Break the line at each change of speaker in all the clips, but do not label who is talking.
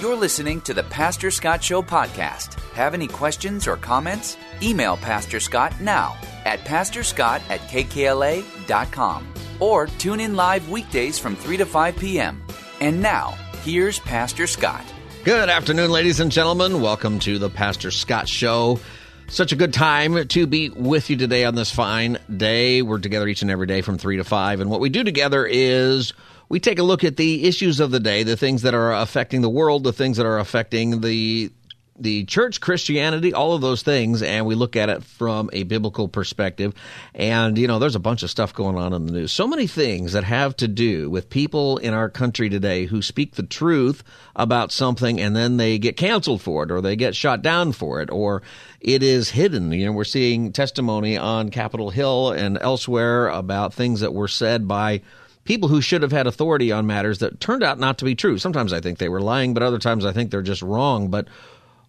You're listening to the Pastor Scott Show podcast. Have any questions or comments? Email Pastor Scott now at pastorscott at kkla.com or tune in live weekdays from 3 to 5 p.m. And now, here's Pastor Scott.
Good afternoon, ladies and gentlemen. Welcome to the Pastor Scott Show. Such a good time to be with you today on this fine day. We're together each and every day from 3 to 5. And what we do together is we take a look at the issues of the day, the things that are affecting the world, the things that are affecting the the church, Christianity, all of those things, and we look at it from a biblical perspective. And, you know, there's a bunch of stuff going on in the news. So many things that have to do with people in our country today who speak the truth about something and then they get canceled for it or they get shot down for it or it is hidden. You know, we're seeing testimony on Capitol Hill and elsewhere about things that were said by people who should have had authority on matters that turned out not to be true. Sometimes I think they were lying, but other times I think they're just wrong. But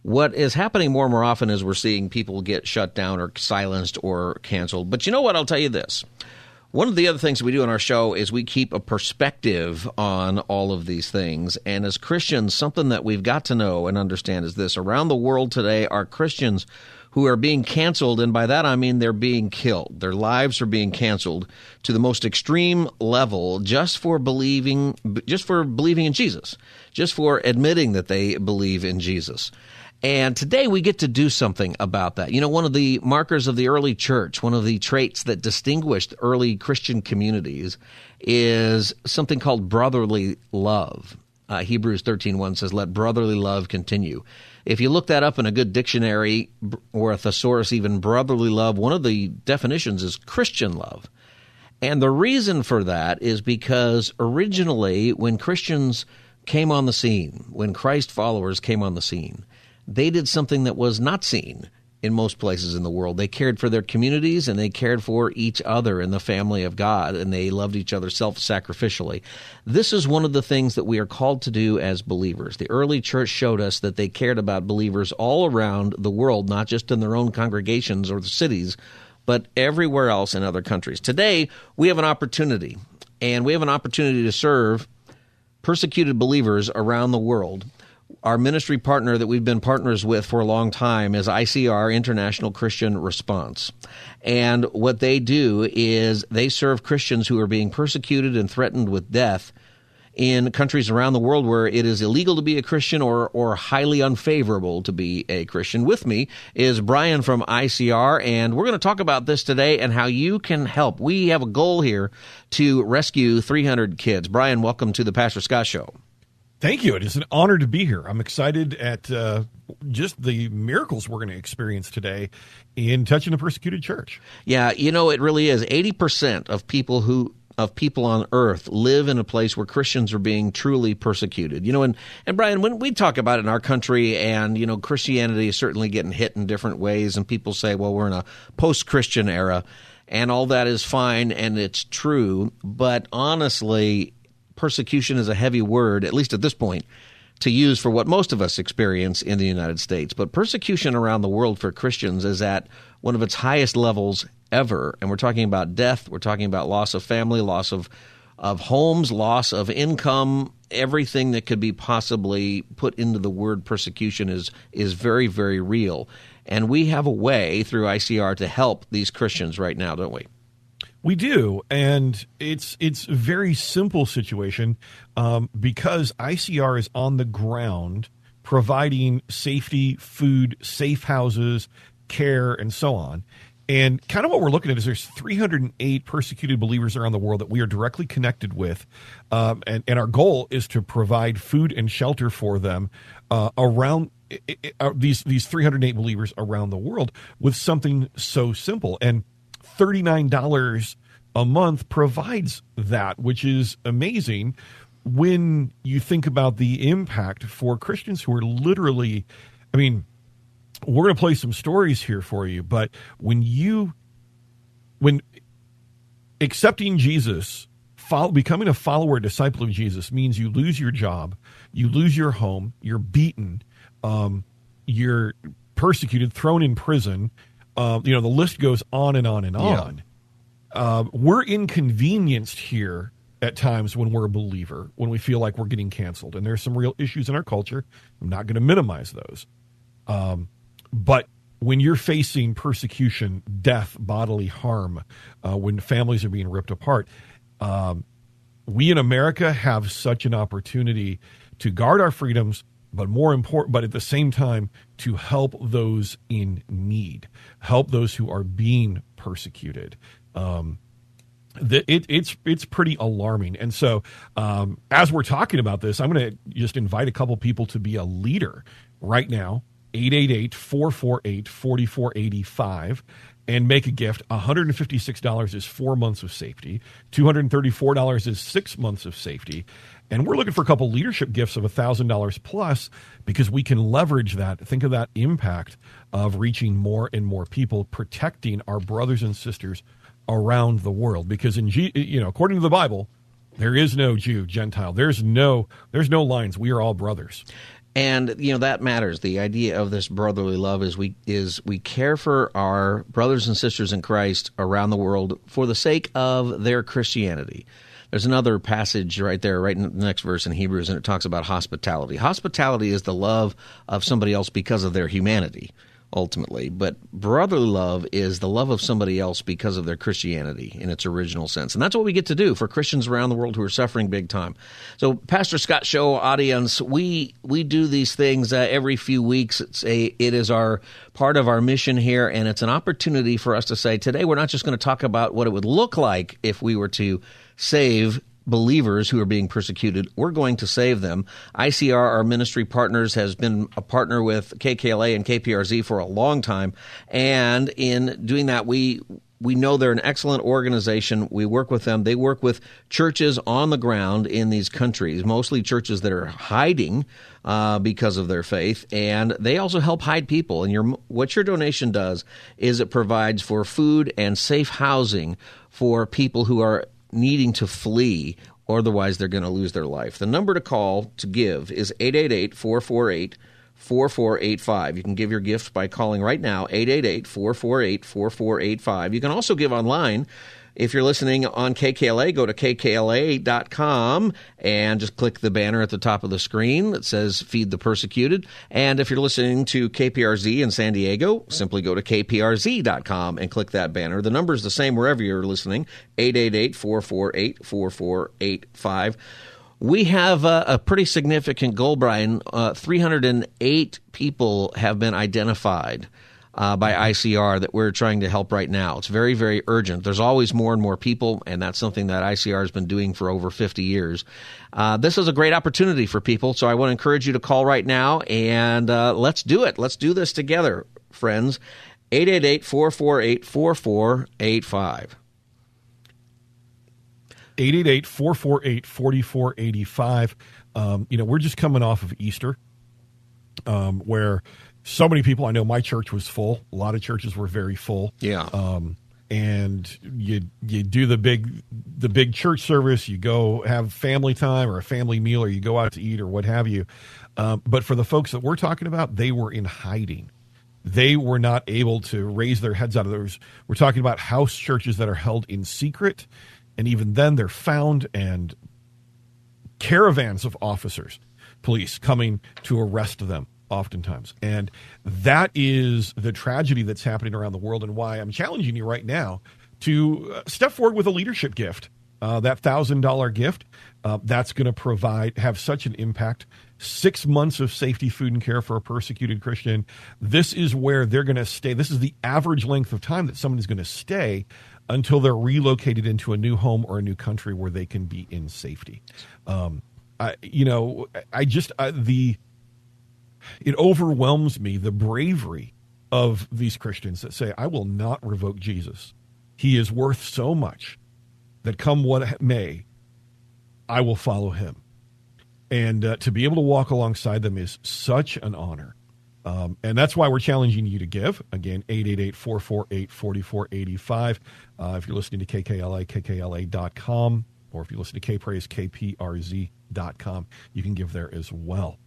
what is happening more and more often is we're seeing people get shut down or silenced or canceled. But you know what? I'll tell you this. One of the other things we do on our show is we keep a perspective on all of these things. And as Christians, something that we've got to know and understand is this around the world today are Christians who are being canceled, and by that I mean they're being killed. Their lives are being canceled to the most extreme level just for believing just for believing in Jesus, just for admitting that they believe in Jesus. And today we get to do something about that. You know, one of the markers of the early church, one of the traits that distinguished early Christian communities is something called brotherly love. Uh, Hebrews 13.1 says, let brotherly love continue. If you look that up in a good dictionary or a thesaurus, even brotherly love, one of the definitions is Christian love. And the reason for that is because originally, when Christians came on the scene, when Christ followers came on the scene, they did something that was not seen in most places in the world. They cared for their communities and they cared for each other in the family of God and they loved each other self sacrificially. This is one of the things that we are called to do as believers. The early church showed us that they cared about believers all around the world, not just in their own congregations or the cities, but everywhere else in other countries. Today, we have an opportunity, and we have an opportunity to serve persecuted believers around the world our ministry partner that we've been partners with for a long time is ICR, International Christian Response. And what they do is they serve Christians who are being persecuted and threatened with death in countries around the world where it is illegal to be a Christian or, or highly unfavorable to be a Christian. With me is Brian from ICR, and we're going to talk about this today and how you can help. We have a goal here to rescue 300 kids. Brian, welcome to the Pastor Scott Show.
Thank you. It is an honor to be here. I'm excited at uh, just the miracles we're going to experience today in touching the persecuted church.
Yeah, you know, it really is. 80% of people who of people on earth live in a place where Christians are being truly persecuted. You know, and, and Brian, when we talk about it in our country and, you know, Christianity is certainly getting hit in different ways, and people say, well, we're in a post Christian era, and all that is fine and it's true. But honestly, persecution is a heavy word, at least at this point, to use for what most of us experience in the United States. But persecution around the world for Christians is at one of its highest levels ever. And we're talking about death, we're talking about loss of family, loss of of homes, loss of income, everything that could be possibly put into the word persecution is is very very real. And we have a way through ICR to help these Christians right now, don't we?
We do, and it's it's a very simple situation um, because ICR is on the ground providing safety, food, safe houses, care, and so on. And kind of what we're looking at is there's 308 persecuted believers around the world that we are directly connected with, um, and and our goal is to provide food and shelter for them uh, around uh, these these 308 believers around the world with something so simple and $39 a month provides that, which is amazing. when you think about the impact for Christians who are literally, I mean, we're going to play some stories here for you, but when you, when accepting Jesus, follow, becoming a follower, disciple of Jesus means you lose your job, you lose your home, you're beaten, um, you're persecuted, thrown in prison. Uh, you know, the list goes on and on and on. Uh, we're inconvenienced here at times when we're a believer, when we feel like we're getting canceled. And there's some real issues in our culture. I'm not going to minimize those. Um, but when you're facing persecution, death, bodily harm, uh, when families are being ripped apart, um, we in America have such an opportunity to guard our freedoms, but more important, but at the same time, to help those in need, help those who are being persecuted. Um, the, it, it's it's pretty alarming. And so, um, as we're talking about this, I'm going to just invite a couple people to be a leader right now. 888 448 4485 and make a gift. $156 is four months of safety. $234 is six months of safety. And we're looking for a couple leadership gifts of $1,000 plus because we can leverage that. Think of that impact of reaching more and more people, protecting our brothers and sisters around the world. Because in G, you know, according to the Bible, there is no Jew, Gentile. There's no there's no lines. We are all brothers.
And you know that matters. The idea of this brotherly love is we is we care for our brothers and sisters in Christ around the world for the sake of their Christianity. There's another passage right there, right in the next verse in Hebrews, and it talks about hospitality. Hospitality is the love of somebody else because of their humanity ultimately. But brotherly love is the love of somebody else because of their Christianity in its original sense. And that's what we get to do for Christians around the world who are suffering big time. So, Pastor Scott Show audience, we we do these things uh, every few weeks. It's a it is our part of our mission here and it's an opportunity for us to say today we're not just going to talk about what it would look like if we were to save believers who are being persecuted. We're going to save them. ICR, our ministry partners, has been a partner with KKLA and KPRZ for a long time. And in doing that, we we know they're an excellent organization. We work with them. They work with churches on the ground in these countries, mostly churches that are hiding uh, because of their faith, and they also help hide people. And your what your donation does is it provides for food and safe housing for people who are needing to flee, or otherwise they're going to lose their life. The number to call to give is 888 448 4485. You can give your gift by calling right now, 888 448 4485. You can also give online if you're listening on KKLA, go to kkla.com and just click the banner at the top of the screen that says Feed the Persecuted. And if you're listening to KPRZ in San Diego, simply go to kprz.com and click that banner. The number is the same wherever you're listening 888 448 4485 we have a, a, pretty significant goal, Brian. Uh, 308 people have been identified uh, by ICR that we're trying to help right now. It's very, very urgent. There's always more and more people, and that's something that ICR has been doing for over 50 years. Uh, this is a great opportunity for people, so I want to encourage you to call right now and uh, let's do it. Let's do this together, friends. 888 448 4485.
888 448 4485. Um, you know, we're just coming off of Easter, um, where so many people. I know my church was full. A lot of churches were very full.
Yeah.
Um, and you you do the big the big church service. You go have family time or a family meal, or you go out to eat or what have you. Um, but for the folks that we're talking about, they were in hiding. They were not able to raise their heads out of those. We're talking about house churches that are held in secret, and even then, they're found and caravans of officers, police coming to arrest them oftentimes. And that is the tragedy that's happening around the world and why I'm challenging you right now to uh, step forward with a leadership gift. Uh, that thousand dollar gift uh, that's going to provide have such an impact. Six months of safety, food, and care for a persecuted Christian. This is where they're going to stay. This is the average length of time that someone is going to stay until they're relocated into a new home or a new country where they can be in safety. Um, I, you know, I just uh, the it overwhelms me the bravery of these Christians that say, I will not revoke Jesus. He is worth so much that come what may, I will follow him. And uh, to be able to walk alongside them is such an honor. Um, and that's why we're challenging you to give. Again, 888 448 4485. Uh, if you're listening to KKLA, KKLA.com, or if you listen to KPraise, KPRZ.com, you can give there as well.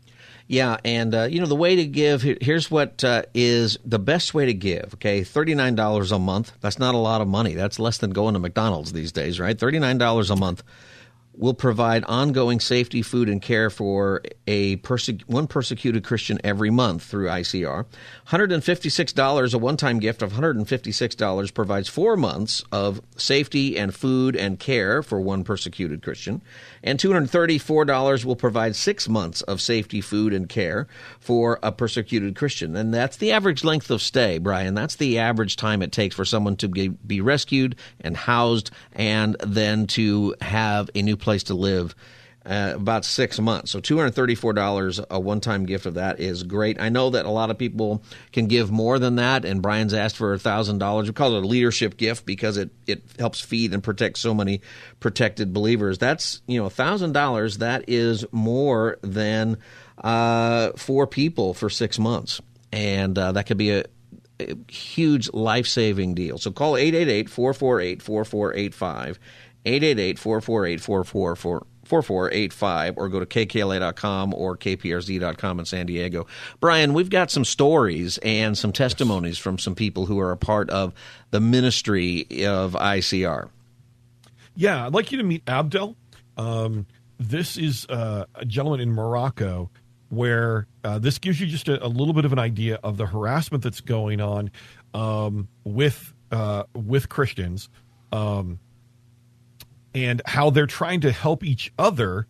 Yeah, and uh, you know the way to give. Here's what uh, is the best way to give. Okay, thirty nine dollars a month. That's not a lot of money. That's less than going to McDonald's these days, right? Thirty nine dollars a month will provide ongoing safety, food, and care for a perse- one persecuted Christian every month through ICR. $156, a one time gift of $156 provides four months of safety and food and care for one persecuted Christian. And $234 will provide six months of safety, food, and care for a persecuted Christian. And that's the average length of stay, Brian. That's the average time it takes for someone to be rescued and housed and then to have a new place to live uh, about six months. So $234, a one time gift of that is great. I know that a lot of people can give more than that, and Brian's asked for $1,000. We call it a leadership gift because it, it helps feed and protect so many protected believers. That's, you know, $1,000, that is more than uh, four people for six months. And uh, that could be a, a huge life saving deal. So call 888 448 4485. 888 448 4485 or go to kkla.com or kprz.com in San Diego. Brian, we've got some stories and some testimonies from some people who are a part of the ministry of ICR.
Yeah, I'd like you to meet Abdel. Um, this is uh, a gentleman in Morocco where uh, this gives you just a, a, little bit of an idea of the harassment that's going on um, with uh, with Christians. Um, and how they're trying to help each other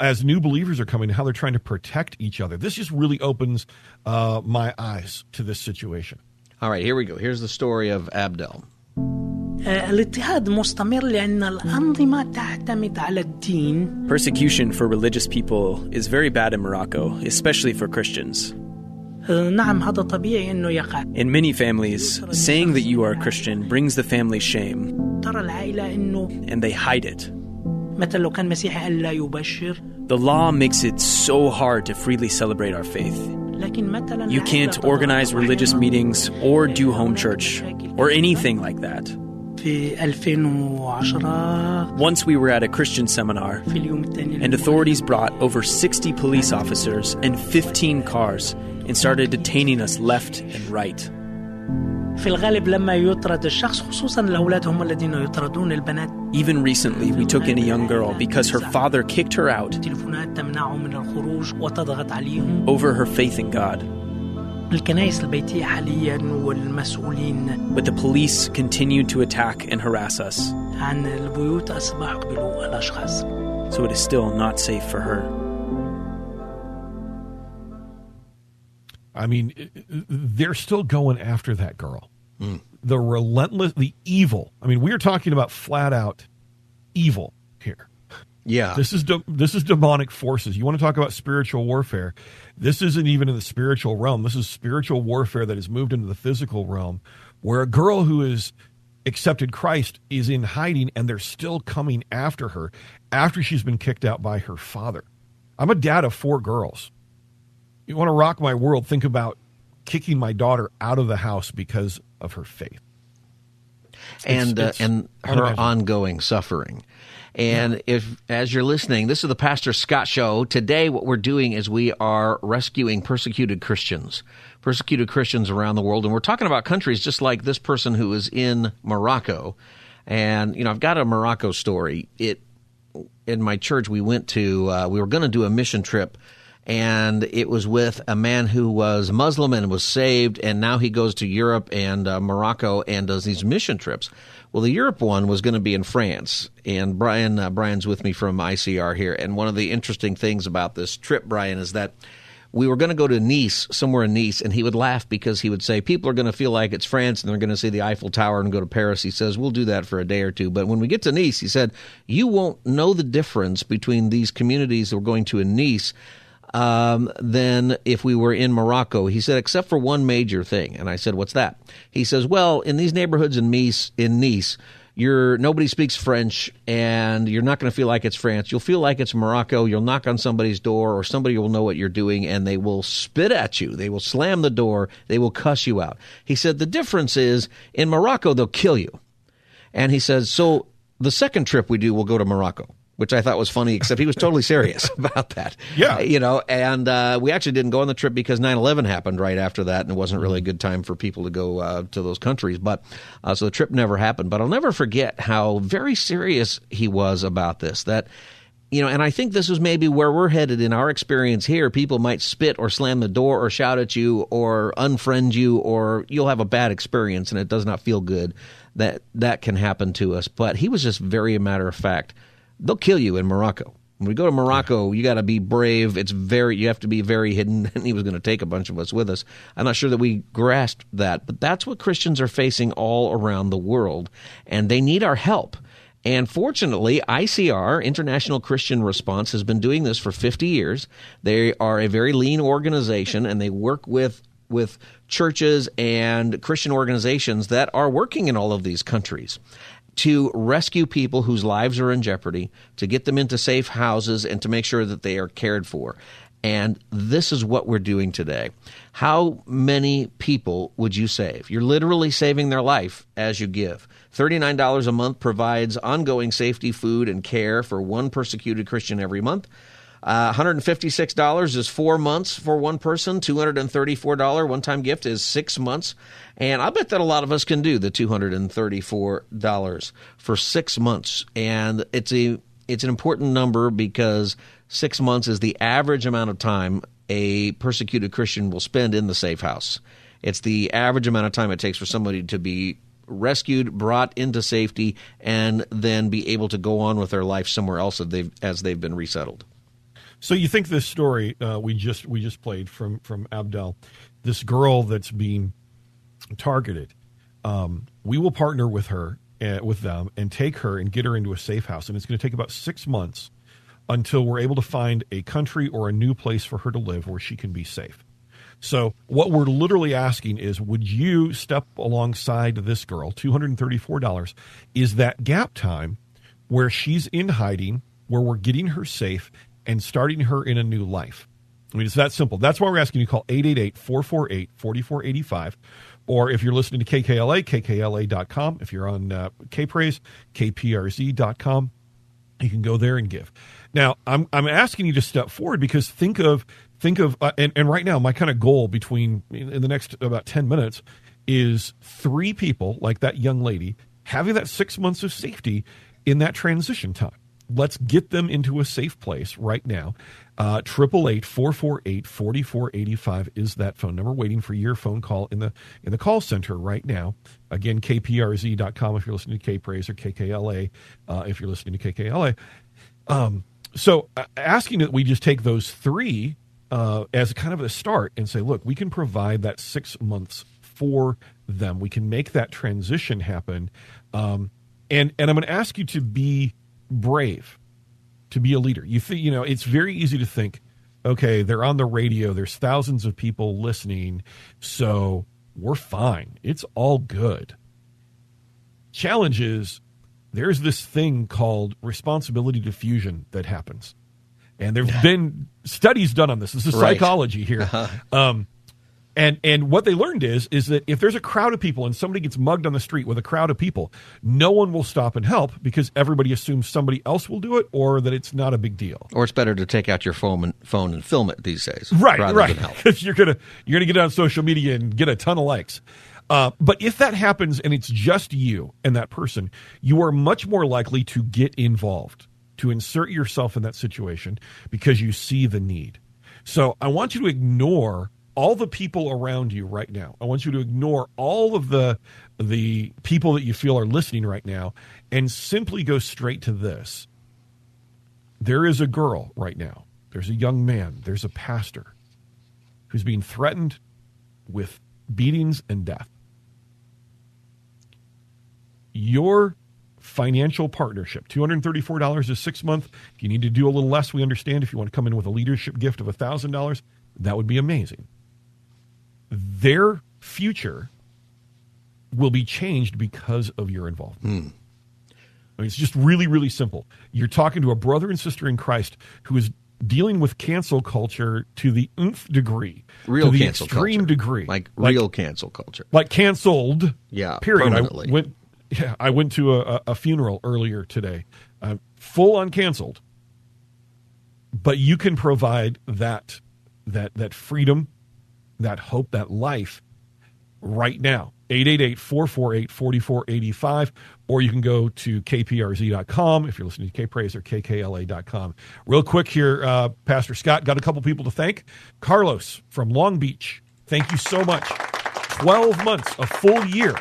as new believers are coming, how they're trying to protect each other. This just really opens uh, my eyes to this situation.
All right, here we go. Here's the story of Abdel.
Persecution for religious people is very bad in Morocco, especially for Christians. In many families, saying that you are a Christian brings the family shame, and they hide it. The law makes it so hard to freely celebrate our faith. You can't organize religious meetings or do home church or anything like that. Once we were at a Christian seminar, and authorities brought over 60 police officers and 15 cars and started detaining us left and right. Even recently, we took in a young girl because her father kicked her out over her faith in God. But the police continued to attack and harass us. So it is still not safe for her.
I mean, they're still going after that girl. Mm. The relentless, the evil. I mean, we are talking about flat out evil here.
Yeah,
this is de- this is demonic forces. You want to talk about spiritual warfare? This isn't even in the spiritual realm. This is spiritual warfare that has moved into the physical realm, where a girl who is accepted Christ is in hiding, and they're still coming after her after she's been kicked out by her father. I'm a dad of four girls you want to rock my world, think about kicking my daughter out of the house because of her faith.
And it's, it's uh, and her ongoing suffering. And yeah. if as you're listening, this is the Pastor Scott show. Today what we're doing is we are rescuing persecuted Christians. Persecuted Christians around the world and we're talking about countries just like this person who is in Morocco. And you know, I've got a Morocco story. It in my church we went to uh, we were going to do a mission trip and it was with a man who was Muslim and was saved, and now he goes to Europe and uh, Morocco and does these mission trips. Well, the Europe one was going to be in France, and Brian uh, Brian's with me from ICR here. And one of the interesting things about this trip, Brian, is that we were going to go to Nice, somewhere in Nice, and he would laugh because he would say people are going to feel like it's France and they're going to see the Eiffel Tower and go to Paris. He says we'll do that for a day or two, but when we get to Nice, he said you won't know the difference between these communities that we're going to in Nice um, than if we were in Morocco. He said, except for one major thing. And I said, what's that? He says, well, in these neighborhoods in Nice, in Nice, you're nobody speaks French and you're not going to feel like it's France. You'll feel like it's Morocco. You'll knock on somebody's door or somebody will know what you're doing and they will spit at you. They will slam the door. They will cuss you out. He said the difference is in Morocco they'll kill you. And he says so the second trip we do we'll go to Morocco which I thought was funny, except he was totally serious about that.
Yeah.
You know, and uh, we actually didn't go on the trip because 9 11 happened right after that, and it wasn't really a good time for people to go uh, to those countries. But uh, so the trip never happened. But I'll never forget how very serious he was about this. That you know, and I think this is maybe where we're headed in our experience here. People might spit or slam the door or shout at you or unfriend you, or you'll have a bad experience and it does not feel good. That that can happen to us. But he was just very a matter of fact they'll kill you in Morocco. When we go to Morocco, you got to be brave. It's very you have to be very hidden. And he was going to take a bunch of us with us. I'm not sure that we grasped that, but that's what Christians are facing all around the world, and they need our help. And fortunately, ICR, International Christian Response, has been doing this for 50 years. They are a very lean organization, and they work with with churches and Christian organizations that are working in all of these countries to rescue people whose lives are in jeopardy, to get them into safe houses, and to make sure that they are cared for. And this is what we're doing today. How many people would you save? You're literally saving their life as you give. $39 a month provides ongoing safety, food, and care for one persecuted Christian every month. Uh, $156 is four months for one person. $234 one time gift is six months. And I bet that a lot of us can do the $234 for six months. And it's a it's an important number because six months is the average amount of time a persecuted Christian will spend in the safe house. It's the average amount of time it takes for somebody to be rescued, brought into safety, and then be able to go on with their life somewhere else as they've, as they've been resettled.
So you think this story uh, we just we just played from from Abdel, this girl that's being targeted, um, we will partner with her uh, with them and take her and get her into a safe house, and it's going to take about six months until we're able to find a country or a new place for her to live where she can be safe. So what we're literally asking is, would you step alongside this girl? Two hundred and thirty-four dollars is that gap time where she's in hiding, where we're getting her safe and starting her in a new life. I mean, it's that simple. That's why we're asking you to call 888 448 4485. Or if you're listening to KKLA, kkla.com. If you're on uh, KPraise, kprz.com. You can go there and give. Now, I'm, I'm asking you to step forward because think of, think of, uh, and, and right now, my kind of goal between, in the next about 10 minutes, is three people like that young lady having that six months of safety in that transition time let's get them into a safe place right now. Uh, triple eight four four eight forty four eighty five is that phone number. Waiting for your phone call in the in the call center right now. Again, kprz.com if you're listening to KPraise or KKLA uh, if you're listening to KKLA. Um, so uh, asking that we just take those three uh, as kind of a start and say, look, we can provide that six months for them. We can make that transition happen. Um, and and I'm going to ask you to be brave to be a leader. You think you know it's very easy to think, okay, they're on the radio. There's thousands of people listening, so we're fine. It's all good. Challenge is there's this thing called responsibility diffusion that happens, and there've been studies done on this. This is
Right.
psychology here.
Uh-huh.
Um, and and what they learned is is that if there's a crowd of people and somebody gets mugged on the street with a crowd of people, no one will stop and help because everybody assumes somebody else will do it or that it's not a big deal.
Or it's better to take out your phone and, phone and film it these days.
Right,
rather
right.
Than help.
Because you're gonna you're gonna get on social media and get a ton of likes. Uh, but if that happens and it's just you and that person, you are much more likely to get involved, to insert yourself in that situation because you see the need. So I want you to ignore all the people around you right now. I want you to ignore all of the the people that you feel are listening right now and simply go straight to this. There is a girl right now. There's a young man. There's a pastor who's being threatened with beatings and death. Your financial partnership, $234 is six month. If you need to do a little less, we understand. If you want to come in with a leadership gift of $1,000, that would be amazing. Their future will be changed because of your involvement. I mean, it's just really, really simple. You're talking to a brother and sister in Christ who is dealing with cancel culture to the nth degree,
Real
to the
cancel
extreme
culture.
degree,
Like real cancel culture.
like canceled.
Yeah,
period. I went. Yeah, I went to a, a funeral earlier today, uh, full on canceled. But you can provide that that that freedom, that hope, that life right now. 888-448-4485 or you can go to kprz.com if you're listening to kpraise or kkla.com real quick here uh, pastor scott got a couple people to thank carlos from long beach thank you so much 12 months a full year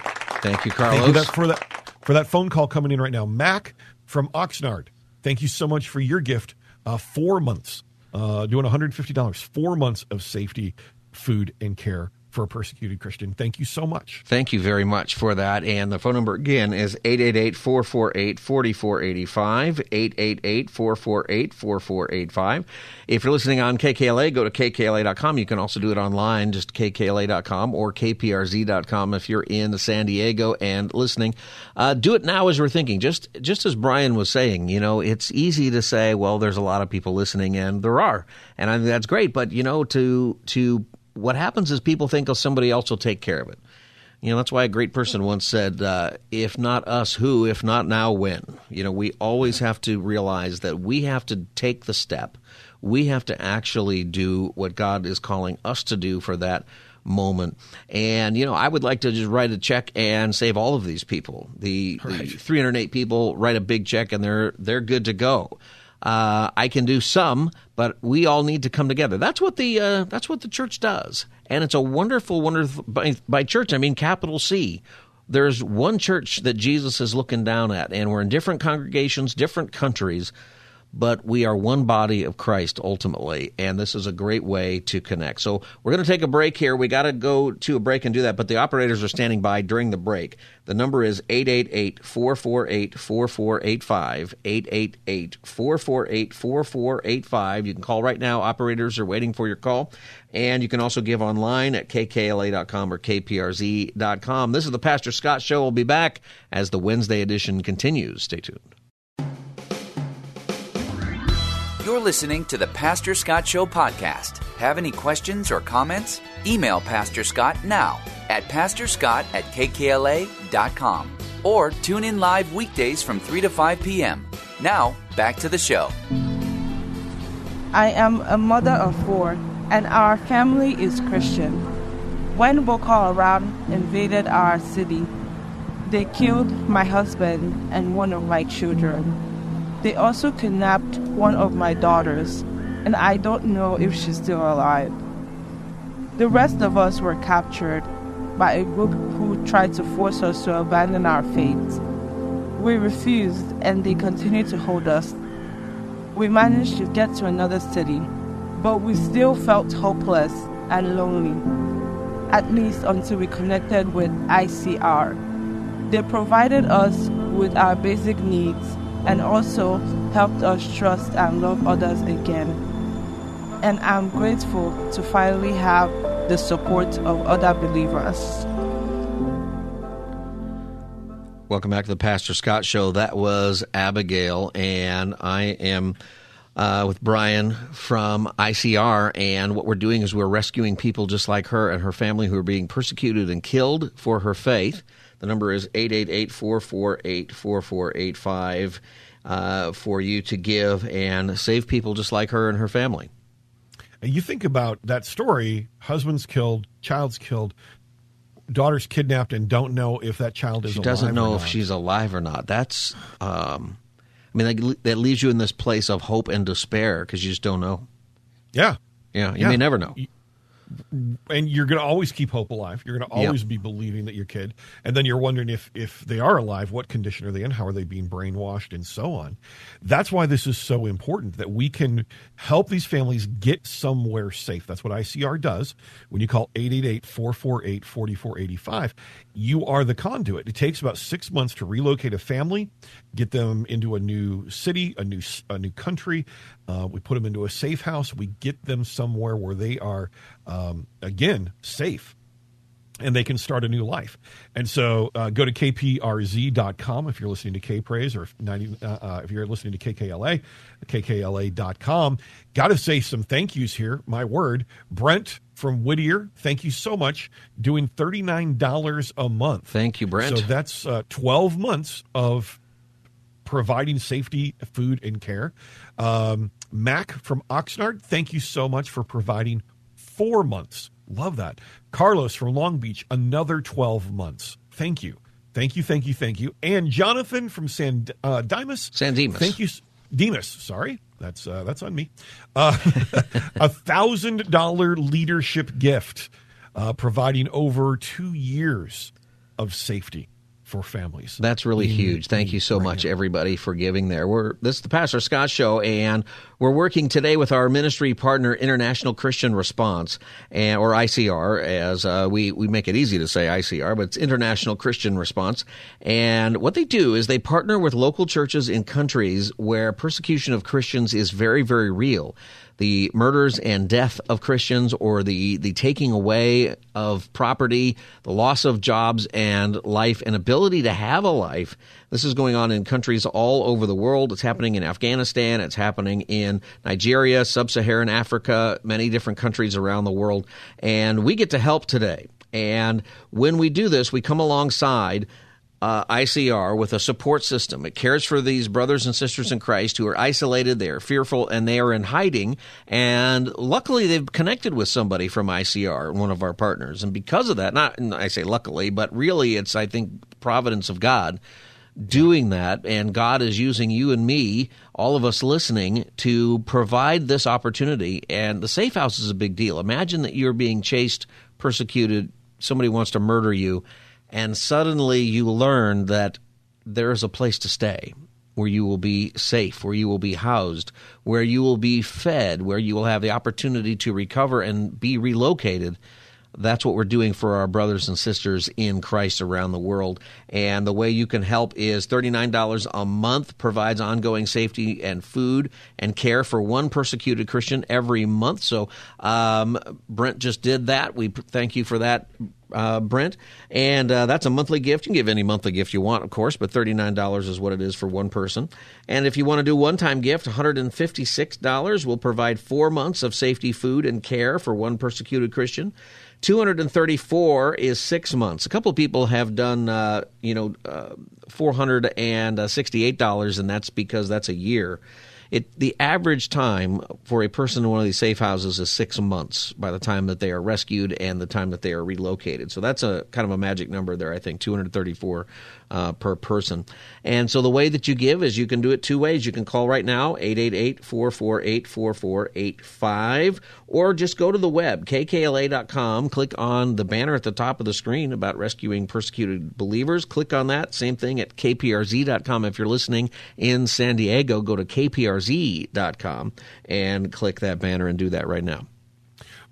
Thank you, Carlos.
Thank you that, for that for that phone call coming in right now. Mac from Oxnard. Thank you so much for your gift. Uh, four months, uh, doing one hundred fifty dollars. Four months of safety, food, and care for a persecuted Christian. Thank you so much.
Thank you very much for that. And the phone number again is 888 448 4485. 888 448 4485. If you're listening on KKLA, go to KKLA.com. You can also do it online, just KKLA.com or KPRZ.com if you're in San Diego and listening. Uh, do it now as we're thinking. Just, just as Brian was saying, you know, it's easy to say, well, there's a lot of people listening, and there are. And I think that's great. But, you know, to, to, what happens is people think, oh, somebody else will take care of it. You know, that's why a great person once said, uh, if not us, who? If not now, when? You know, we always have to realize that we have to take the step. We have to actually do what God is calling us to do for that moment. And, you know, I would like to just write a check and save all of these people. The, the 308 people write a big check and they're, they're good to go. Uh, I can do some, but we all need to come together. That's what the uh, that's what the church does, and it's a wonderful, wonderful by, by church. I mean capital C. There's one church that Jesus is looking down at, and we're in different congregations, different countries, but we are one body of Christ ultimately, and this is a great way to connect. So we're going to take a break here. We got to go to a break and do that, but the operators are standing by during the break. The number is 888-448-4485, 888-448-4485. You can call right now. Operators are waiting for your call. And you can also give online at kkla.com or kprz.com. This is the Pastor Scott Show. We'll be back as the Wednesday edition continues. Stay tuned.
You're listening to the Pastor Scott Show podcast. Have any questions or comments? Email Pastor Scott now at pastorscott at kkla.com or tune in live weekdays from 3 to 5 p.m. Now, back to the show.
I am a mother of four, and our family is Christian. When Boko Haram invaded our city, they killed my husband and one of my children. They also kidnapped one of my daughters, and I don't know if she's still alive. The rest of us were captured by a group who tried to force us to abandon our faith. We refused, and they continued to hold us. We managed to get to another city, but we still felt hopeless and lonely, at least until we connected with ICR. They provided us with our basic needs and also helped us trust and love others again. And I'm grateful to finally have the support of other believers.
Welcome back to the Pastor Scott Show. That was Abigail, and I am uh, with Brian from ICR. And what we're doing is we're rescuing people just like her and her family who are being persecuted and killed for her faith. The number is 888 448 4485 for you to give and save people just like her and her family.
And you think about that story: husband's killed, child's killed, daughter's kidnapped, and don't know if that child is.
She doesn't know if she's alive or not. That's, um, mean, that, that leaves you in this place of hope and despair because you just don't know.
Yeah,
Yeah, you
Yeah.
may never know.
and you're going to always keep hope alive. You're going to always be believing that your kid, and then you're wondering if if they are alive, what condition are they in? How are they being brainwashed, and so on. That's why this is so important that we can help these families get somewhere safe. That's what ICR does. When you call 888-448-4485, you are the conduit. It takes about six months to relocate a family, get them into a new city, a new a new country. Uh, we put them into a safe house. We get them somewhere where they are, um, again, safe. And they can start a new life. And so uh, go to kprz.com if you're listening to K Praise or if, 90, uh, uh, if you're listening to KKLA, kkla.com. Got to say some thank yous here. My word. Brent from Whittier, thank you so much. Doing $39 a month.
Thank you, Brent.
So that's uh, 12 months of providing safety, food, and care. Um, Mac from Oxnard, thank you so much for providing four months. Love that. Carlos from Long Beach, another 12 months. Thank you. Thank you, thank you, thank you. And Jonathan from San uh, Dimas.
San Dimas.
Thank you. Demas, sorry. That's uh, that's on me. Uh, a thousand dollar leadership gift, uh, providing over two years of safety for families.
That's really huge. Thank you so much, everybody, for giving there. We're this is the Pastor Scott Show, and we're working today with our ministry partner, International Christian Response, and, or ICR, as uh, we we make it easy to say ICR, but it's International Christian Response. And what they do is they partner with local churches in countries where persecution of Christians is very, very real the murders and death of Christians or the, the taking away of property, the loss of jobs and life and ability to have a life. This is going on in countries all over the world. It's happening in Afghanistan. It's happening in Nigeria, sub-Saharan Africa, many different countries around the world. And we get to help today. And when we do this, we come alongside uh, ICR with a support system. It cares for these brothers and sisters in Christ who are isolated, they are fearful, and they are in hiding. And luckily, they've connected with somebody from ICR, one of our partners. And because of that, not I say luckily, but really, it's I think providence of God doing that. And God is using you and me, all of us listening, to provide this opportunity. And the safe house is a big deal. Imagine that you're being chased, persecuted, somebody wants to murder you and suddenly you learn that there is a place to stay where you will be safe, where you will be housed, where you will be fed, where you will have the opportunity to recover and be relocated. That's what we're doing for our brothers and sisters in Christ around the world. And the way you can help is $39 a month provides ongoing safety and food and care for one persecuted Christian every month. So um, Brent just did that. We thank you for that, uh, Brent. And uh, that's a monthly gift. You can give any monthly gift you want, of course, but $39 is what it is for one person. And if you want to do one time gift, $156 will provide four months of safety, food, and care for one persecuted Christian. 234 is six months. A couple of people have done, uh, you know, uh, $468, and that's because that's a year. It, the average time for a person in one of these safe houses is six months by the time that they are rescued and the time that they are relocated. So that's a kind of a magic number there, I think, 234 uh, per person. And so the way that you give is you can do it two ways. You can call right now, 888-448-4485, or just go to the web, kkla.com, click on the banner at the top of the screen about rescuing persecuted believers. Click on that. Same thing at kprz.com. If you're listening in San Diego, go to kprz.com and click that banner and do that right now.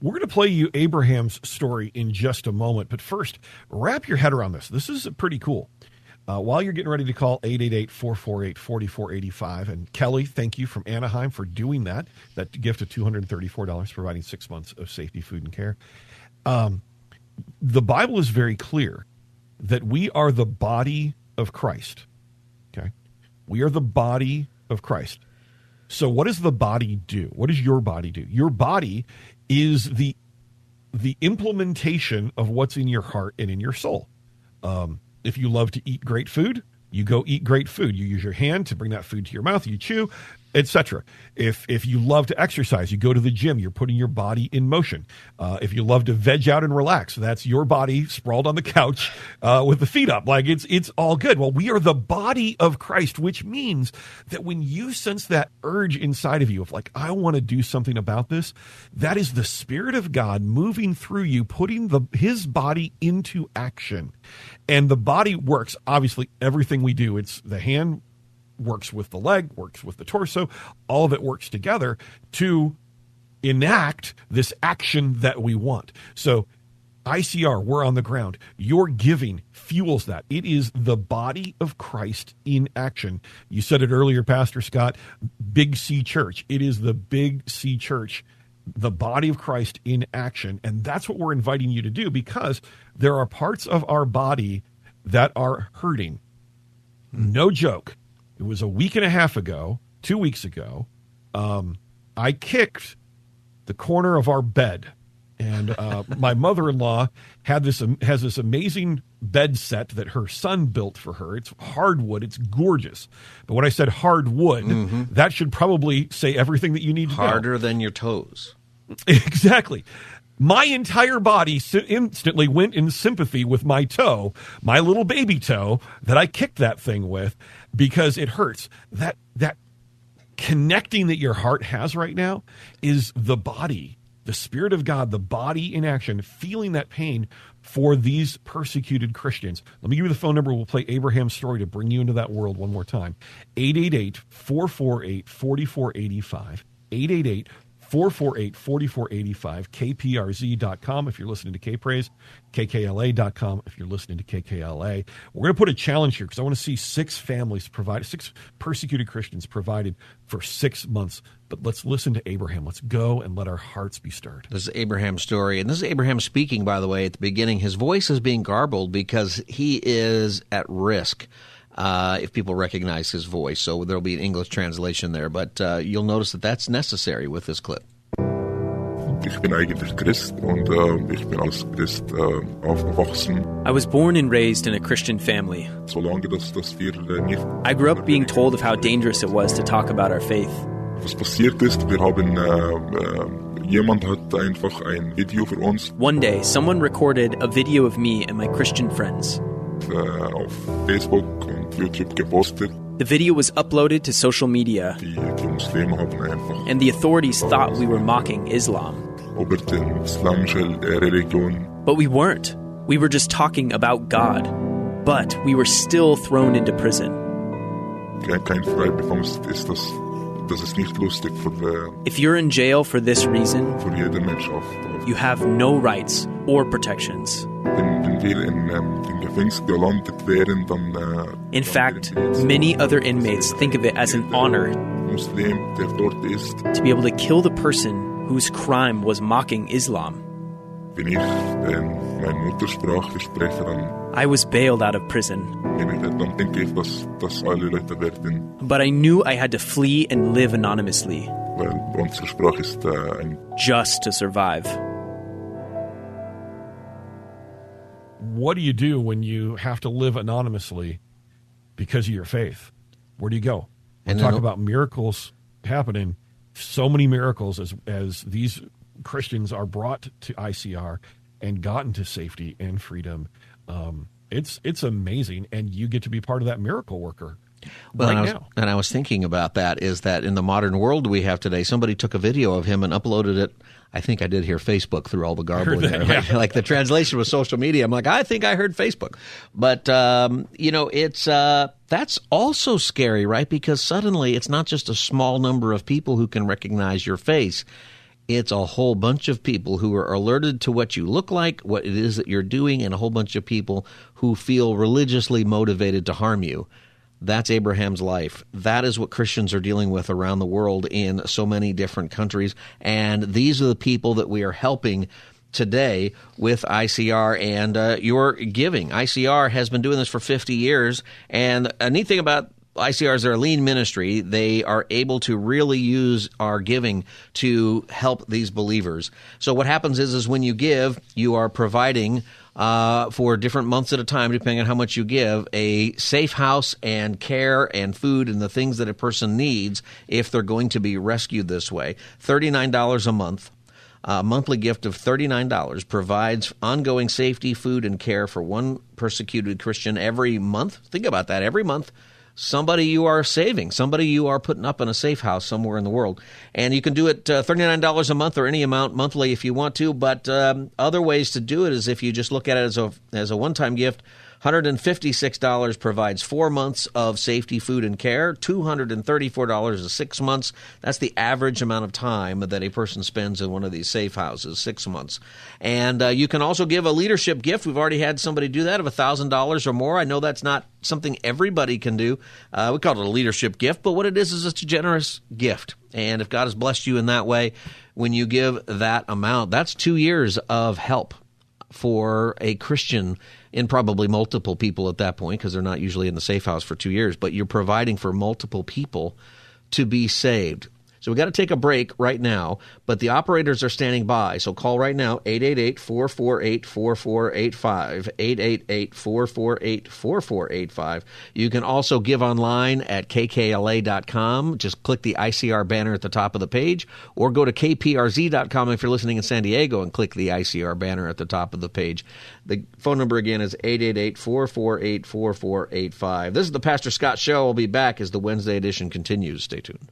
We're going to play you Abraham's story in just a moment, but first, wrap your head around this. This is pretty cool. Uh, while you're getting ready to call 888-448-4485 and kelly thank you from anaheim for doing that that gift of $234 providing six months of safety food and care. Um, the bible is very clear that we are the body of christ okay? We are the body of christ. So what does the body do? What does your body do? Your body is the the implementation of what's in your heart and in your soul. Um, if you love to eat great food, you go eat great food. You use your hand to bring that food to your mouth. You chew, etc. If if you love to exercise, you go to the gym. You're putting your body in motion. Uh, if you love to veg out and relax, that's your body sprawled on the couch uh, with the feet up. Like it's it's all good. Well, we are the body of Christ, which means that when you sense that urge inside of you of like I want to do something about this, that is the Spirit of God moving through you, putting the His body into action, and the body works. Obviously, everything we do, it's the hand works with the leg, works with the torso. All of it works together to enact this action that we want. So, ICR, we're on the ground. Your giving fuels that. It is the body of Christ in action. You said it earlier, Pastor Scott, Big C Church. It is the Big C Church the body of Christ in action. And that's what we're inviting you to do because there are parts of our body that are hurting. No joke. It was a week and a half ago, two weeks ago. Um, I kicked the corner of our bed, and uh, my mother-in-law had this um, has this amazing bed set that her son built for her. It's hardwood. It's gorgeous. But when I said hardwood, that should probably say everything that you need to know.
Harder than your toes.
Exactly. My entire body instantly went in sympathy with my toe, my little baby toe that I kicked that thing with because it hurts. That that connecting that your heart has right now is the body, the spirit of God, the body in action, feeling that pain for these persecuted Christians. Let me give you the phone number. We'll play Abraham's story to bring you into that world one more time. 888 448 4485. 888 448 4485, kprz.com if you're listening to KPraise, kkla.com if you're listening to KKLA. We're going to put a challenge here because I want to see six families provided, six persecuted Christians provided for six months. But let's listen to Abraham. Let's go and let our hearts be stirred.
This is Abraham's story. And this is Abraham speaking, by the way, at the beginning. His voice is being garbled because he is at risk. Uh, if people recognize his voice, so there'll be an English translation there, but uh, you'll notice that that's necessary with this clip.
Ich bin eigentlich Christ und äh, ich bin als Christ aufgewachsen.
I was born and raised in a Christian family.
Solange dass, dass wir äh,
I grew up being told of how dangerous it was to talk about our faith.
was passiert ist, wir haben äh, jemand hat einfach ein Video für uns
One day, someone recorded a video of me and my Christian friends.
Uh, äh, auf Facebook und YouTube gepostet.
The video was uploaded to social media,
Die, die Muslime haben einfach
and the authorities thought we were mocking Islam.
über die islamische uh, Religion
But we weren't. We were just talking about God. But we were still thrown into prison.
kein, kein Frei bekommst, ist das, das ist nicht lustig für,
If you're in jail for this reason,
für jede Mensch auf, auf
you have no rights or protections.
In, in Gefängnis gelandet wären, dann
In fact, many other inmates think of it as an honor
Muslim, der dort ist,
to be able to kill the person whose crime was mocking Islam.
wenn ich meine Muttersprache spreche, dann,
I was bailed out of prison,
dann denke ich, dass, dass alle Leute werden,
but I knew I had to flee and live anonymously
weil unsere Sprache ist ein
just to survive.
What do you do when you have to live anonymously because of your faith? Where do you go? We
And
talk about miracles happening. So many miracles as as these Christians are brought to ICR and gotten to safety and freedom. Um, it's it's amazing, and you get to be part of that miracle worker
Well,
right
and, I was, and I was thinking about that is that in the modern world we have today, somebody took a video of him and uploaded it. I think I did hear Facebook through all the garbling
that,
there. Like, like the translation was social media. I'm like, I think I heard Facebook. But, um, you know, it's, uh, that's also scary, right? Because suddenly it's not just a small number of people who can recognize your face. It's a whole bunch of people who are alerted to what you look like, what it is that you're doing, and a whole bunch of people who feel religiously motivated to harm you. That's Abraham's life. That is what Christians are dealing with around the world in so many different countries. And these are the people that we are helping today with ICR and uh, your giving. ICR has been doing this for 50 years. And a neat thing about ICR is their lean ministry. They are able to really use our giving to help these believers. So what happens is, is when you give, you are providing uh, for different months at a time, depending on how much you give, a safe house and care and food and the things that a person needs if they're going to be rescued this way. $39 a month. A monthly gift of $39 provides ongoing safety, food, and care for one persecuted Christian every month. Think about that. Every month, somebody you are saving, somebody you are putting up in a safe house somewhere in the world. And you can do it uh, $39 a month or any amount monthly if you want to. But um, other ways to do it is if you just look at it as a, as a one time gift. $156 provides four months of safety, food, and care. $234 is six months. That's the average amount of time that a person spends in one of these safe houses, six months. And uh, you can also give a leadership gift. We've already had somebody do that of $1,000 or more. I know that's not something everybody can do. Uh, we call it a leadership gift, but what it is is it's a generous gift. And if God has blessed you in that way, when you give that amount, that's two years of help for a Christian in probably multiple people at that point because they're not usually in the safe house for two years, but you're providing for multiple people to be saved. So we got to take a break right now, but the operators are standing by. So call right now 888-448-4485, 888-448-4485. You can also give online at kkla.com. Just click the ICR banner at the top of the page or go to kprz.com if you're listening in San Diego and click the ICR banner at the top of the page. The phone number again is 888-448-4485. This is the Pastor Scott show. We'll be back as the Wednesday edition continues. Stay tuned.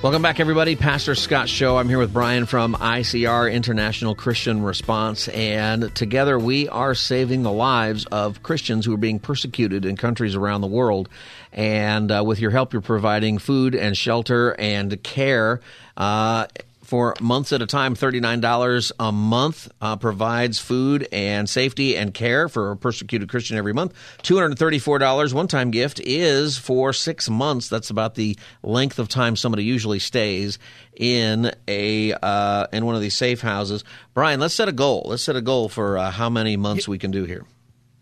Welcome back, everybody. Pastor Scott Show. I'm here with Brian from ICR International Christian Response, and together we are saving the lives of Christians who are being persecuted in countries around the world. And uh, with your help, you're providing food and shelter and care. Uh, for months at a time. $39 a month uh, provides food and safety and care for a persecuted Christian every month. $234 one time gift is for six months. That's about the length of time somebody usually stays in a uh, in one of these safe houses. Brian, let's set a goal. Let's set a goal for uh, how many months we can do here.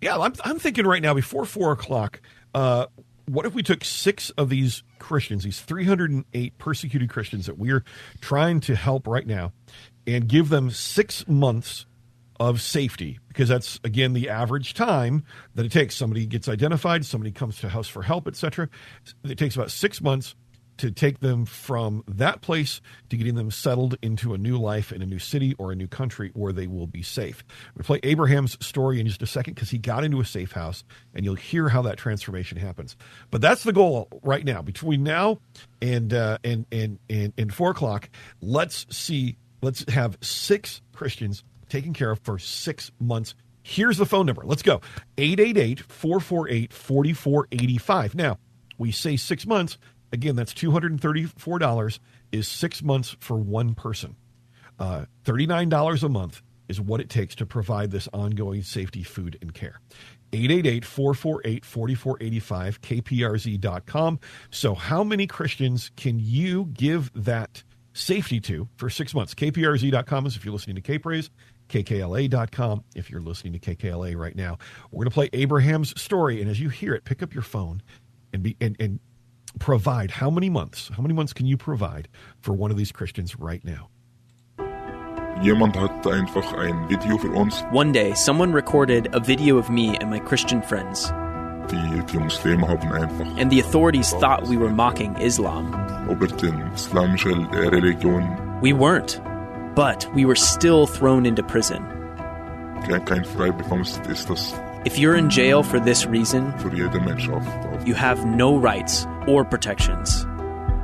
Yeah, I'm, I'm thinking right now before four o'clock. Uh, what if we took six of these Christians, these 308 persecuted Christians that we're trying to help right now, and give them six months of safety? Because that's again the average time that it takes. Somebody gets identified, somebody comes to house for help, etc. It takes about six months to take them from that place to getting them settled into a new life in a new city or a new country where they will be safe. We play Abraham's story in just a second because he got into a safe house, and you'll hear how that transformation happens. But that's the goal right now. Between now and uh, and and and and four o'clock, let's see. Let's have six Christians taken care of for six months. Here's the phone number. Let's go 888 448 4485. Now, we say six months Again, that's $234 is six months for one person. Uh, $39 a month is what it takes to provide this ongoing safety, food, and care. 888 448 4485, kprz.com. So, how many Christians can you give that safety to for six months? kprz.com is if you're listening to KPraise, kkla.com if you're listening to KKLA right now. We're going to play Abraham's story. And as you hear it, pick up your phone and, be, and, and provide how many months? How many months can you provide for one of these Christians right now?
Jemand hat einfach ein Video für uns.
One day, someone recorded a video of me and my Christian friends.
Die, die Muslime haben einfach
And the authorities thought we were mocking Islam.
über den islamische äh, Religion
We weren't. But we were still thrown into prison.
Kein, kein Freibekommst, ist das
If you're in jail for this reason,
für jeder Mensch auf, auf.
you have no rights or protections.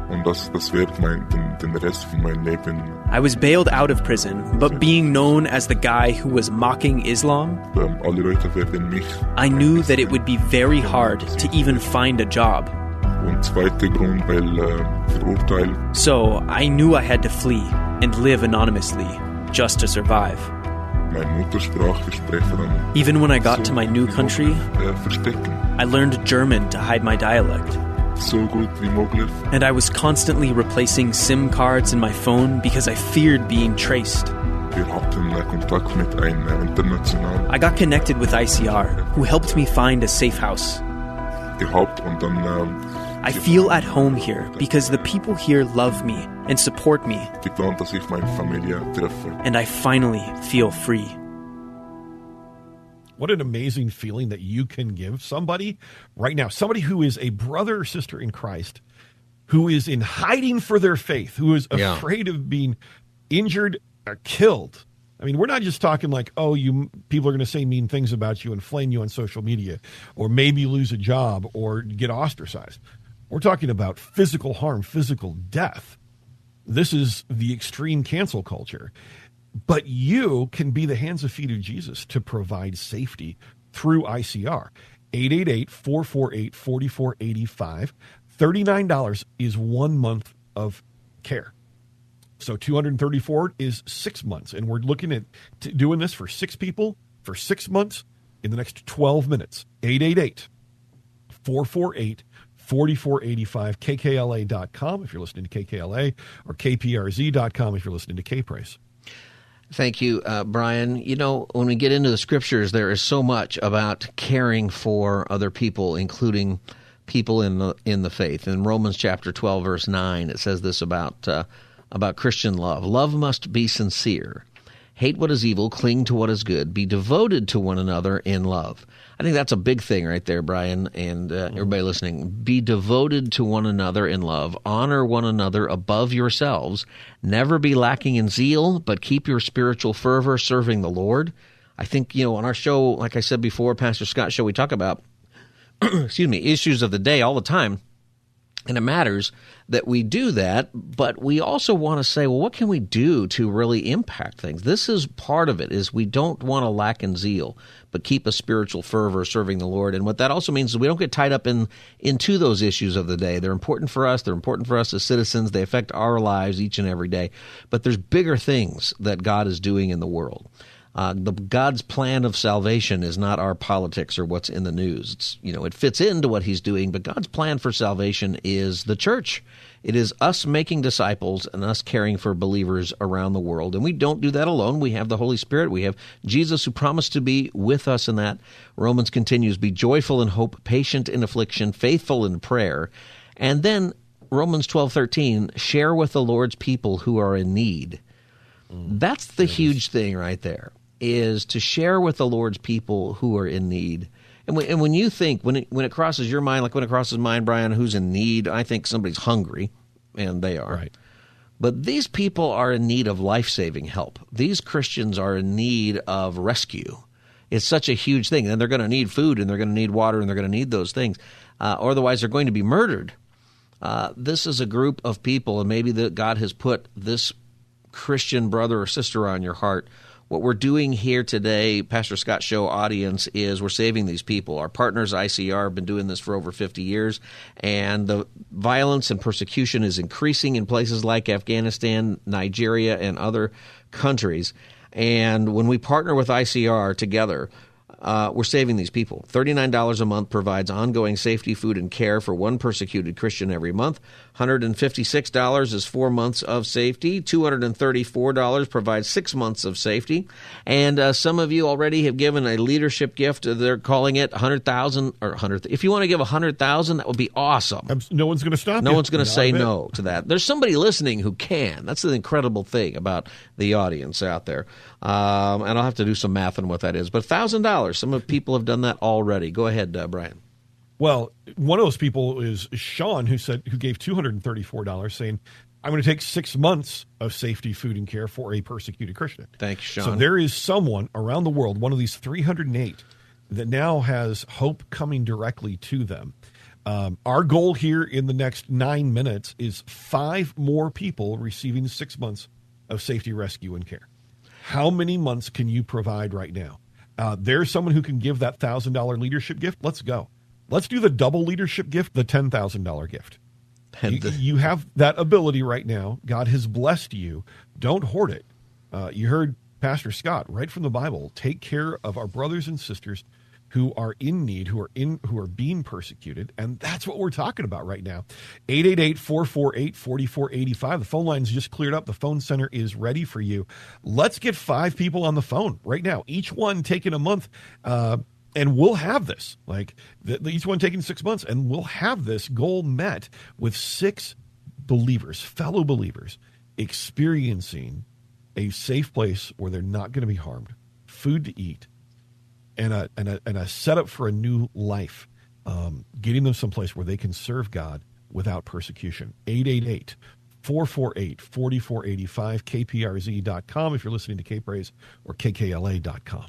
Und das, das wird mein, den, den Rest von meinem Leben.
I was bailed out of prison, but being known as the guy who was mocking Islam,
alle Leute werden mich.
I knew that it would be very hard to even find a job.
Und zweiter Grund, weil verurteilt.
So I knew I had to flee and live anonymously just to survive.
Mein Muttersprachversprecher an.
Even when I got to my new country,
Äh.
I learned German to hide my dialect.
So gut wie möglich.
And I was constantly replacing SIM cards in my phone because I feared being traced.
Wir hatten Kontakt mit einem internationalen
I got connected with ICR, who helped me find a safe house.
gehabt und dann ähm,
I feel at home here because the people here love me and support me,
geplant, dass ich meine Familie treffe.
and I finally feel free.
What an amazing feeling that you can give somebody right now, somebody who is a brother or sister in Christ, who is in hiding for their faith, who is
Yeah.
afraid of being injured or killed I mean, we're not just talking like, oh, you people are going to say mean things about you and flame you on social media, or maybe lose a job or get ostracized. We're talking about physical harm, physical death. This is the extreme cancel culture. But you can be the hands and feet of Jesus to provide safety through ICR. 888 448 4485. $39 is one month of care. So 234 is six months. And we're looking at doing this for six people for six months in the next 12 minutes. 888 448 4485 kkla.com if you're listening to KKLA or kprz.com if you're listening to K-Praise.
Thank you, uh, Brian. You know, when we get into the scriptures, there is so much about caring for other people, including people in the in the faith. In Romans chapter twelve, verse nine, it says this about uh, about Christian love: Love must be sincere. Hate what is evil, cling to what is good, be devoted to one another in love. I think that's a big thing right there, Brian, and uh, mm-hmm. everybody listening. Be devoted to one another in love. Honor one another above yourselves. Never be lacking in zeal, but keep your spiritual fervor serving the Lord. I think, you know, on our show, like I said before, Pastor Scott show, we talk about, excuse me, issues of the day all the time. And it matters that we do that, but we also want to say, well, what can we do to really impact things? This is part of it is we don't want to lack in zeal, but keep a spiritual fervor serving the Lord. And what that also means is we don't get tied up in into those issues of the day. They're important for us, they're important for us as citizens, they affect our lives each and every day. But there's bigger things that God is doing in the world. Uh, the God's plan of salvation is not our politics or what's in the news. It's you know it fits into what He's doing, but God's plan for salvation is the church. It is us making disciples and us caring for believers around the world. And we don't do that alone. We have the Holy Spirit. We have Jesus who promised to be with us in that. Romans continues Be joyful in hope, patient in affliction, faithful in prayer. And then Romans twelve thirteen share with the Lord's people who are in need. Mm. That's the huge thing right there is to share with the Lord's people who are in need. And when, and when you think, when it, when it crosses your mind, like when it crosses mine, Brian, who's in need, I think somebody's hungry, and they are.
Right.
But these people are in need of life saving help. These Christians are in need of rescue. It's such a huge thing. And they're going to need food, and they're going to need water, and they're going to need those things. Uh, otherwise, they're going to be murdered. Uh, this is a group of people, and maybe that God has put this Christian brother or sister on your heart what we're doing here today, Pastor Scott Show audience, is we're saving these people. Our partners, ICR, have been doing this for over 50 years, and the violence and persecution is increasing in places like Afghanistan, Nigeria, and other countries. And when we partner with ICR together, uh, we're saving these people. $39 a month provides ongoing safety, food, and care for one persecuted Christian every month. $156 is four months of safety. $234 provides six months of safety. And uh, some of you already have given a leadership gift. They're calling it 100000 or 100 If you want to give 100000 that would be awesome.
No one's going to stop
No
you.
one's going to say no to that. There's somebody listening who can. That's the incredible thing about the audience out there. Um, and I'll have to do some math on what that is. But $1,000, some of people have done that already. Go ahead, uh, Brian.
Well, one of those people is Sean, who said who gave two hundred and thirty-four dollars, saying, "I'm going to take six months of safety, food, and care for a persecuted Christian."
Thanks, Sean.
So there is someone around the world, one of these three hundred and eight, that now has hope coming directly to them. Um, our goal here in the next nine minutes is five more people receiving six months of safety, rescue, and care. How many months can you provide right now? Uh, there's someone who can give that thousand dollar leadership gift. Let's go. Let's do the double leadership gift, the $10,000 gift. You, you, have that ability right now. God has blessed you. Don't hoard it. Uh, you heard Pastor Scott right from the Bible. Take care of our brothers and sisters who are in need, who are in who are being persecuted, and that's what we're talking about right now. 888-448-4485. The phone line's just cleared up. The phone center is ready for you. Let's get five people on the phone right now. Each one taking a month uh, and we'll have this like each one taking six months and we'll have this goal met with six believers fellow believers experiencing a safe place where they're not going to be harmed food to eat and a, and a, and a setup for a new life um, getting them someplace where they can serve god without persecution 888 448 4485, kprz.com if you're listening to Raise or kkla.com.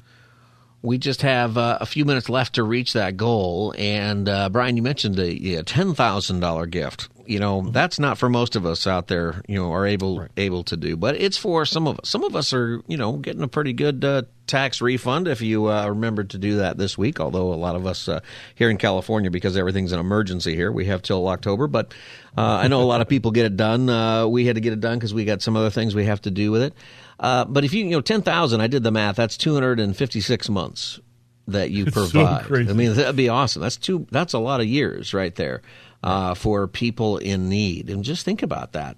We just have uh, a few minutes left to reach that goal. And uh, Brian, you mentioned a, a ten thousand dollar gift. You know, mm-hmm. that's not for most of us out there. You know, are able right. able to do, but it's for some of us. Some of us are, you know, getting a pretty good uh, tax refund if you uh, remembered to do that this week. Although a lot of us uh, here in California, because everything's an emergency here, we have till October. But uh, I know a lot of people get it done. Uh, we had to get it done because we got some other things we have to do with it. Uh, but if you, you know, 10,000, I did the math, that's 256 months that you provide.
So
I mean, that'd be awesome. That's two, that's a lot of years right there uh, for people in need. And just think about that.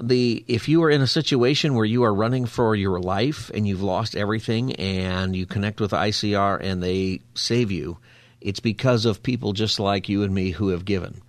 The if you are in a situation where you are running for your life and you've lost everything and you connect with ICR and they save you, it's because of people just like you and me who have given.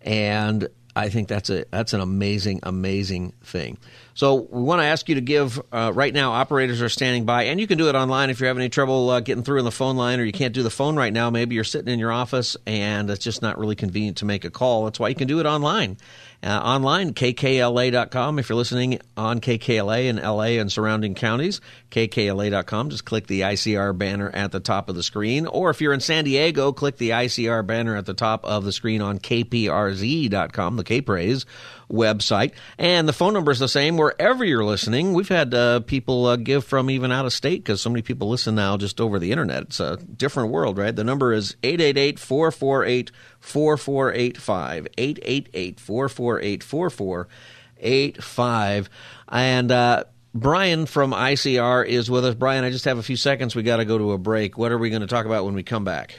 And I think that's a that's an amazing amazing thing. So we want to ask you to give uh, right now. Operators are standing by, and you can do it online if you're having any trouble uh, getting through in the phone line, or you can't do the phone right now. Maybe you're sitting in your office and it's just not really convenient to make a call. That's why you can do it online uh, online, kkla.com. If you're listening on KKLA in LA and surrounding counties, kkla.com. Just click the ICR banner at the top of the screen. Or if you're in San Diego, click the ICR banner at the top of the screen on kprz.com, the K-Praise website. And the phone number is the same wherever you're listening. We've had uh, people uh, give from even out of state because so many people listen now just over the internet. It's a different world, right? The number is 888 448 4485. 888 448 4485. And, uh, Brian from ICR is with us. Brian, I just have a few seconds. We got to go to a break. What are we going to talk about when we come back?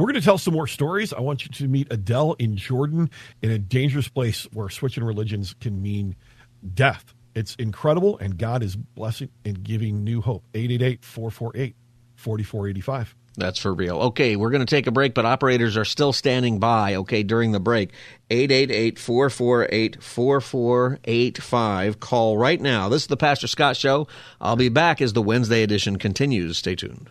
We're going to tell some more stories. I want you to meet Adele in Jordan in a dangerous place where switching religions can mean death. It's incredible, and God is blessing and giving new hope. 888 448 4485.
That's for real. Okay, we're going to take a break, but operators are still standing by, okay, during the break. 888 448 4485. Call right now. This is the Pastor Scott Show. I'll be back as the Wednesday edition continues. Stay tuned.